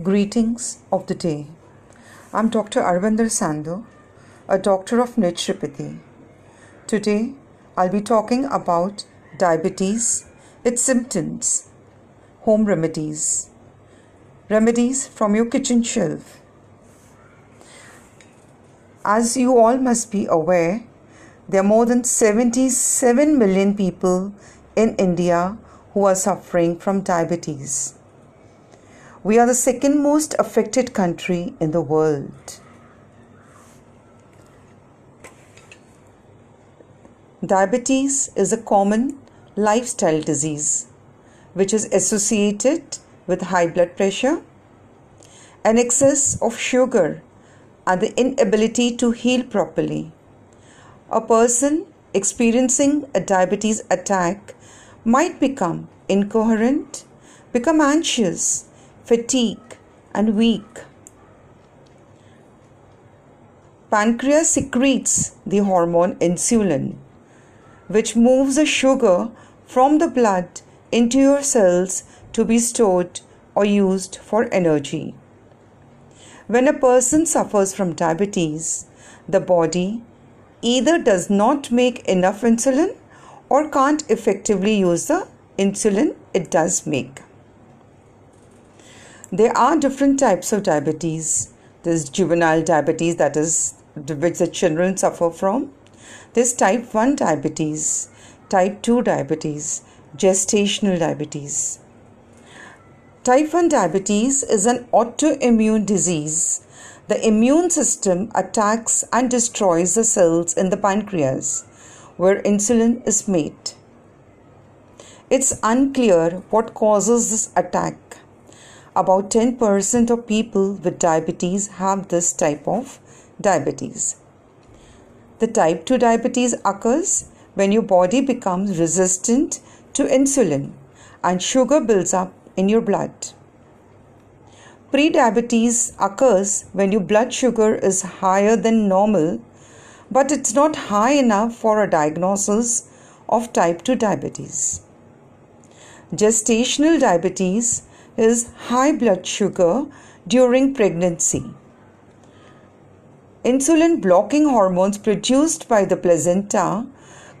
Greetings of the day. I'm Dr. Arvinder Sandhu, a doctor of naturopathy. Today, I'll be talking about diabetes, its symptoms, home remedies, remedies from your kitchen shelf. As you all must be aware, there are more than 77 million people in India who are suffering from diabetes. We are the second most affected country in the world. Diabetes is a common lifestyle disease which is associated with high blood pressure, an excess of sugar, and the inability to heal properly. A person experiencing a diabetes attack might become incoherent, become anxious, fatigue, and weak. Pancreas secretes the hormone insulin, which moves the sugar from the blood into your cells to be stored or used for energy. When a person suffers from diabetes, the body either does not make enough insulin or can't effectively use the insulin it does make. There are different types of diabetes. There's juvenile diabetes, that is which the children suffer from. There's type 1 diabetes, type 2 diabetes, gestational diabetes. Type 1 diabetes is an autoimmune disease. The immune system attacks and destroys the cells in the pancreas where insulin is made. It's unclear what causes this attack about 10% of people with diabetes have this type of diabetes. The type 2 diabetes occurs when your body becomes resistant to insulin and sugar builds up in your blood. Prediabetes occurs when your blood sugar is higher than normal, but it's not high enough for a diagnosis of type 2 diabetes. Gestational diabetes is high blood sugar during pregnancy. Insulin blocking hormones produced by the placenta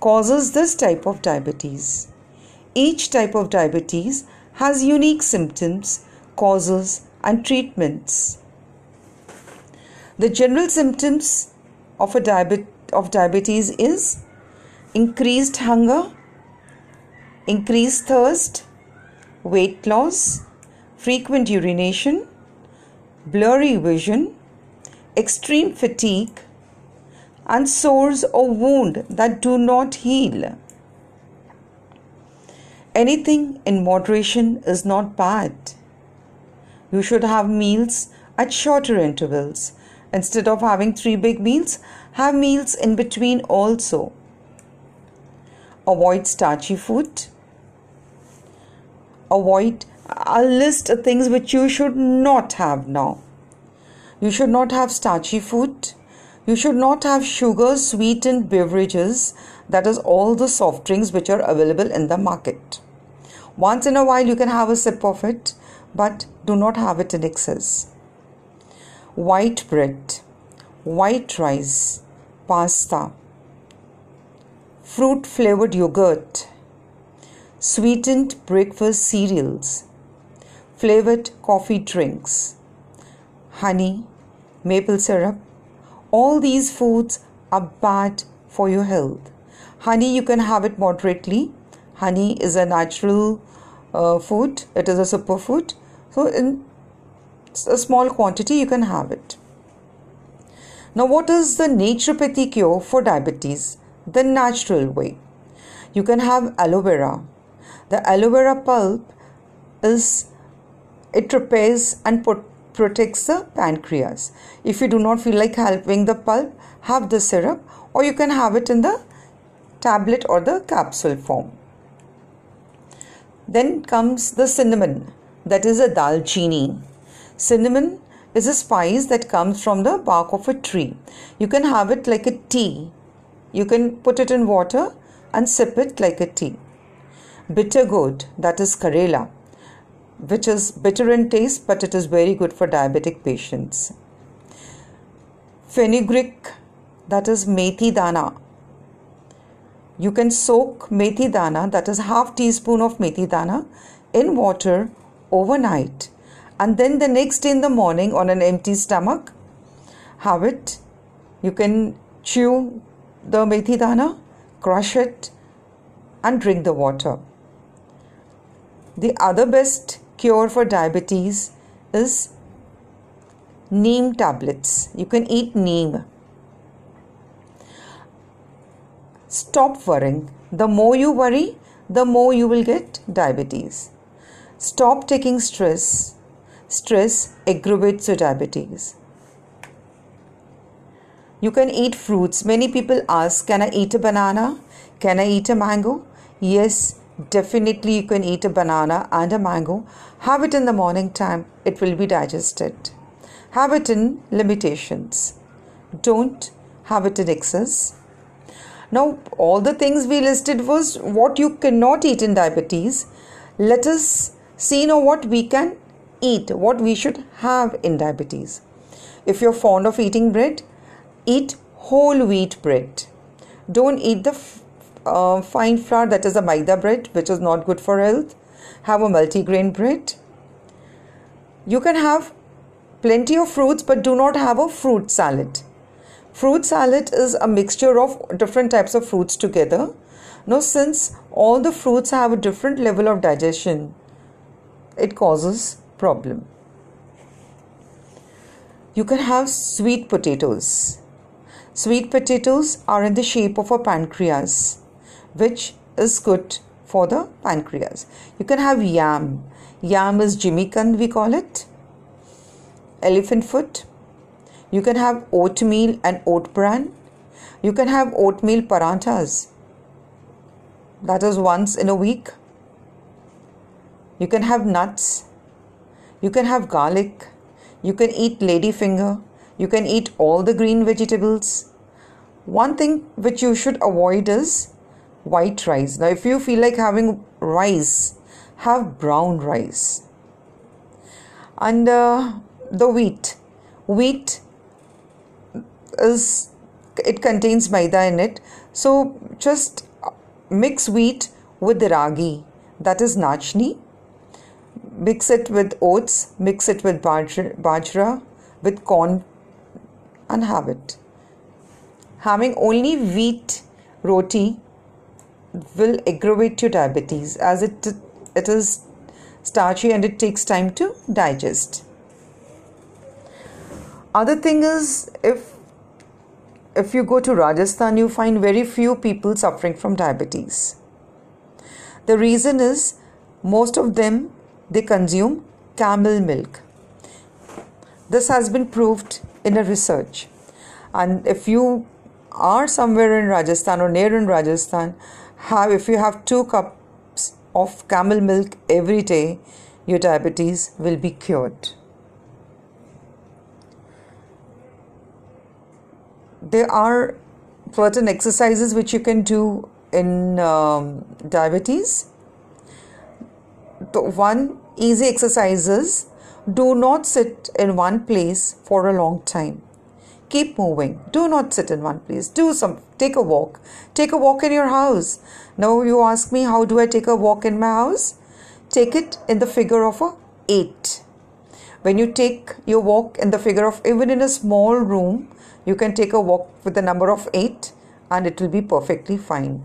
causes this type of diabetes. Each type of diabetes has unique symptoms, causes, and treatments. The general symptoms of a diabet- of diabetes is increased hunger, increased thirst, weight loss, frequent urination, blurry vision, extreme fatigue, and sores or wound that do not heal. Anything in moderation is not bad. You should have meals at shorter intervals. Instead of having three big meals, have meals in between also. Avoid starchy food. Avoid I'll list things which you should not have now. You should not have starchy food. You should not have sugar sweetened beverages, that is, all the soft drinks which are available in the market. Once in a while, you can have a sip of it, but do not have it in excess. White bread, white rice, pasta, fruit flavored yogurt, sweetened breakfast cereals flavored coffee drinks, honey, maple syrup. All these foods are bad for your health. Honey, you can have it moderately. Honey is a natural uh, food, it is a superfood. So, in a small quantity, you can have it. Now, what is the naturopathy cure for diabetes? The natural way. You can have aloe vera. The aloe vera pulp is it repairs and protects the pancreas. If you do not feel like having the pulp, have the syrup or you can have it in the tablet or the capsule form. Then comes the cinnamon, that is a dalchini. Cinnamon is a spice that comes from the bark of a tree. You can have it like a tea. You can put it in water and sip it like a tea. Bitter gourd, that is karela which is bitter in taste but it is very good for diabetic patients. Fenugreek, that is methi dana. You can soak methi dana, that is half teaspoon of methi dana, in water overnight, and then the next day in the morning on an empty stomach, have it. You can chew the methi dana, crush it, and drink the water. The other best cure for diabetes is neem tablets. You can eat neem. Stop worrying. The more you worry, the more you will get diabetes. Stop taking stress. Stress aggravates your diabetes. You can eat fruits. Many people ask, Can I eat a banana? Can I eat a mango? Yes, definitely you can eat a banana and a mango. Have it in the morning time, it will be digested. Have it in limitations. Don't have it in excess. Now, all the things we listed was what you cannot eat in diabetes. Let us see now what we can eat, what we should have in diabetes. If you're fond of eating bread, eat whole wheat bread. Don't eat the uh, fine flour that is a maida bread which is not good for health. Have a multigrain bread. You can have plenty of fruits but do not have a fruit salad. Fruit salad is a mixture of different types of fruits together. Now since all the fruits have a different level of digestion it causes problem. You can have sweet potatoes. Sweet potatoes are in the shape of a pancreas which is good for the pancreas. You can have yam. Yam is jimikand, we call it. Elephant foot. You can have oatmeal and oat bran. You can have oatmeal paranthas. That is once in a week. You can have nuts. You can have garlic. You can eat ladyfinger. You can eat all the green vegetables. One thing which you should avoid is white rice. Now, if you feel like having rice, have brown rice. And uh, the wheat, wheat is it contains maida in it. So just mix wheat with the ragi, that is nachni. Mix it with oats, mix it with bajra, with corn, and have it. Having only wheat roti will aggravate your diabetes. As it it is starchy and it takes time to digest. Other thing is if if you go to rajasthan you find very few people suffering from diabetes. The reason is most of them they consume camel milk. This has been proved in a research. And if you are somewhere in rajasthan or near in rajasthan have if you have 2 cups of camel milk every day your diabetes will be cured. There are certain exercises which you can do in um, diabetes. The one easy exercises do not sit in one place for a long time keep moving. Do not sit in one place. Do some take a walk. Take a walk in your house. Now you ask me how do i take a walk in my house? Take it in the figure of a 8 when you take your walk in the figure of even in a small room you can take a walk with the number of 8 and it will be perfectly fine.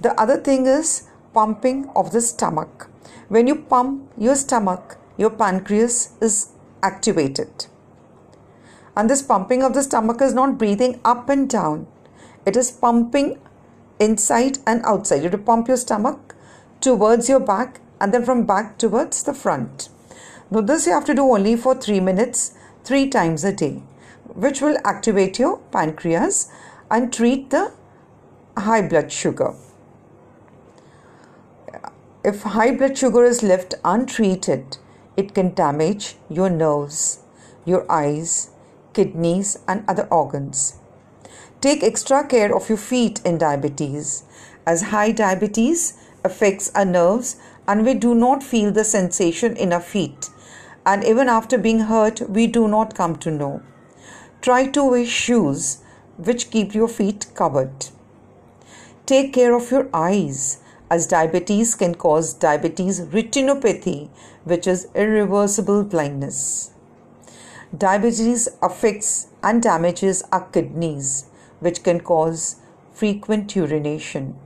The other thing is pumping of the stomach. When you pump your stomach your pancreas is activated and this pumping of the stomach is not breathing up and down, it is pumping inside and outside. You have to pump your stomach towards your back and then from back towards the front. Now, this you have to do only for three minutes, three times a day, which will activate your pancreas and treat the high blood sugar. If high blood sugar is left untreated, it can damage your nerves, your eyes, kidneys, and other organs. Take extra care of your feet in diabetes, as high diabetes affects our nerves and we do not feel the sensation in our feet. And even after being hurt, we do not come to know. Try to wear shoes which keep your feet covered. Take care of your eyes as diabetes can cause diabetes retinopathy, which is irreversible blindness. Diabetes affects and damages our kidneys, which can cause frequent urination.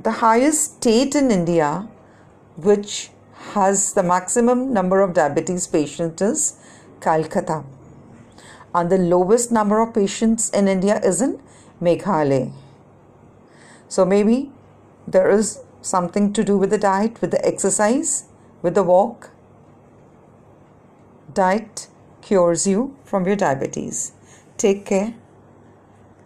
The highest state in India, which has the maximum number of diabetes patients, is Calcutta. And the lowest number of patients in India is in Meghalaya. So maybe there is something to do with the diet, with the exercise, with the walk. Diet cures you from your diabetes. Take care.